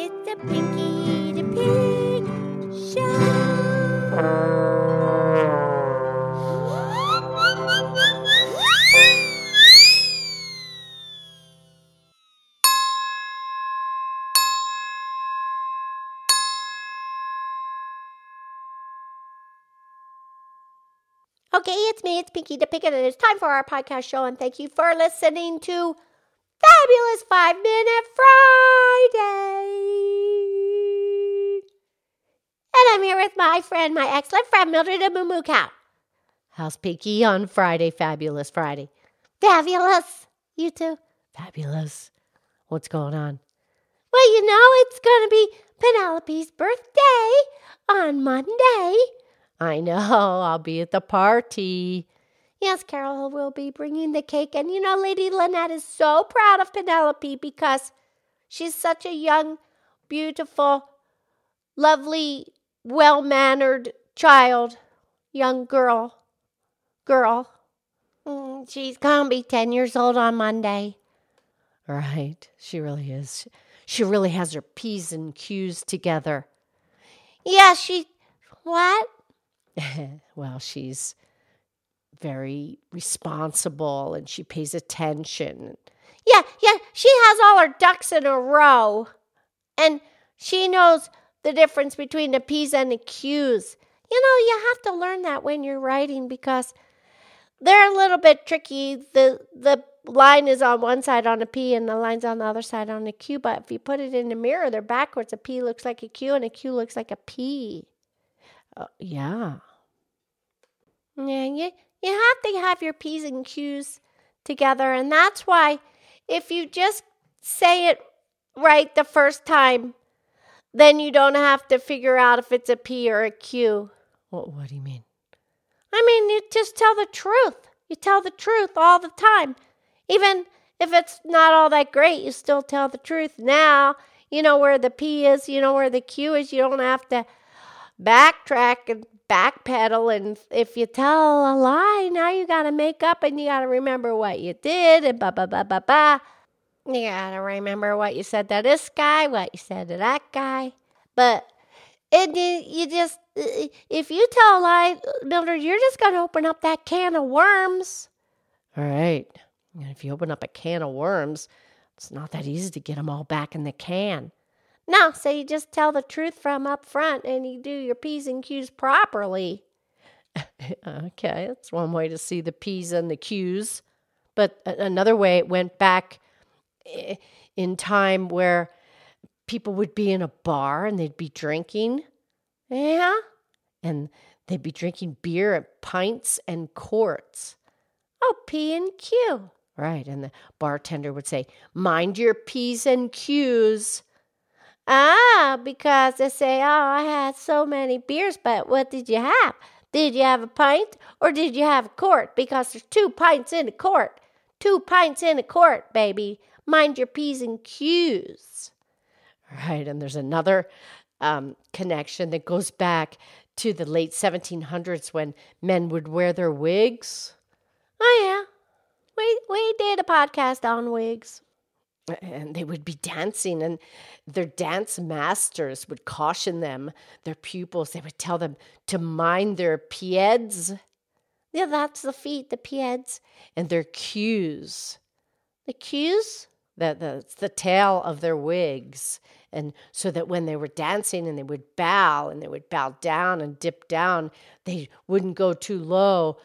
It's a Pinky the Pig show. Okay, it's me, it's Pinky the Pig, and it's time for our podcast show. And thank you for listening to Fabulous Five Minute Friday. And I'm here with my friend, my excellent friend, Mildred and Moo Cow. How's Pinky on Friday? Fabulous Friday. Fabulous. You too? Fabulous. What's going on? Well, you know, it's going to be Penelope's birthday on Monday. I know, I'll be at the party. Yes, Carol will be bringing the cake. And you know, Lady Lynette is so proud of Penelope because she's such a young, beautiful, lovely, well mannered child, young girl. Girl. Mm, she's going to be 10 years old on Monday. Right, she really is. She really has her P's and Q's together. Yeah, she. What? well, she's very responsible and she pays attention. Yeah, yeah, she has all her ducks in a row. And she knows the difference between the P's and the Q's. You know, you have to learn that when you're writing because they're a little bit tricky. The the line is on one side on a P and the line's on the other side on a Q, but if you put it in the mirror, they're backwards. A P looks like a Q and a Q looks like a P. Uh, yeah. Yeah, you, you have to have your P's and Q's together. And that's why if you just say it right the first time, then you don't have to figure out if it's a P or a Q. What, what do you mean? I mean, you just tell the truth. You tell the truth all the time. Even if it's not all that great, you still tell the truth. Now, you know where the P is, you know where the Q is. You don't have to backtrack and backpedal and if you tell a lie now you got to make up and you got to remember what you did and ba ba ba ba ba you got to remember what you said to this guy what you said to that guy but it you, just if you tell a lie mildred you're just going to open up that can of worms all right and if you open up a can of worms it's not that easy to get them all back in the can no, so you just tell the truth from up front and you do your P's and Q's properly. okay, that's one way to see the P's and the Q's. But another way, it went back in time where people would be in a bar and they'd be drinking. Yeah. And they'd be drinking beer at pints and quarts. Oh, P and Q. Right. And the bartender would say, Mind your P's and Q's. Ah, because they say, oh, I had so many beers, but what did you have? Did you have a pint or did you have a quart? Because there's two pints in a quart. Two pints in a quart, baby. Mind your P's and Q's. Right, and there's another um, connection that goes back to the late 1700s when men would wear their wigs. Oh, yeah. We, we did a podcast on wigs and they would be dancing and their dance masters would caution them their pupils they would tell them to mind their pieds yeah that's the feet the pieds and their cues the cues that that's the tail of their wigs and so that when they were dancing and they would bow and they would bow down and dip down they wouldn't go too low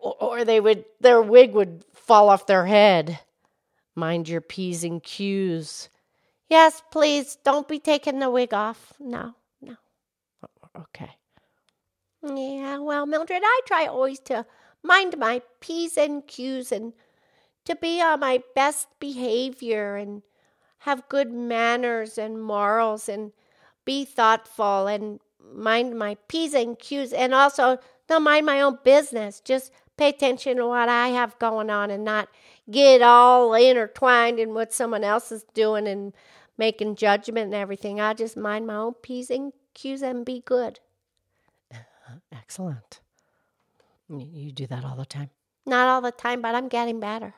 or they would their wig would fall off their head Mind your P's and Q's. Yes, please, don't be taking the wig off. No, no. Okay. Yeah, well, Mildred, I try always to mind my P's and Q's and to be on my best behavior and have good manners and morals and be thoughtful and mind my P's and Q's and also don't mind my own business. Just pay attention to what I have going on and not get all intertwined in what someone else is doing and making judgment and everything. I just mind my own P's and Q's and be good. Excellent. You do that all the time? Not all the time, but I'm getting better.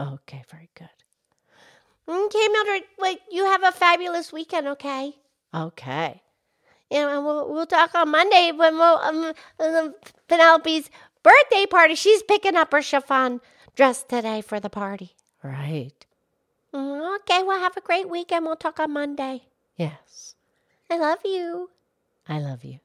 Okay, very good. Okay, Mildred. Wait, you have a fabulous weekend. Okay. Okay. Yeah, and we'll we'll talk on Monday when we'll um, um, Penelope's birthday party. She's picking up her chiffon dress today for the party. Right. Mm, Okay, well, have a great weekend. We'll talk on Monday. Yes. I love you. I love you.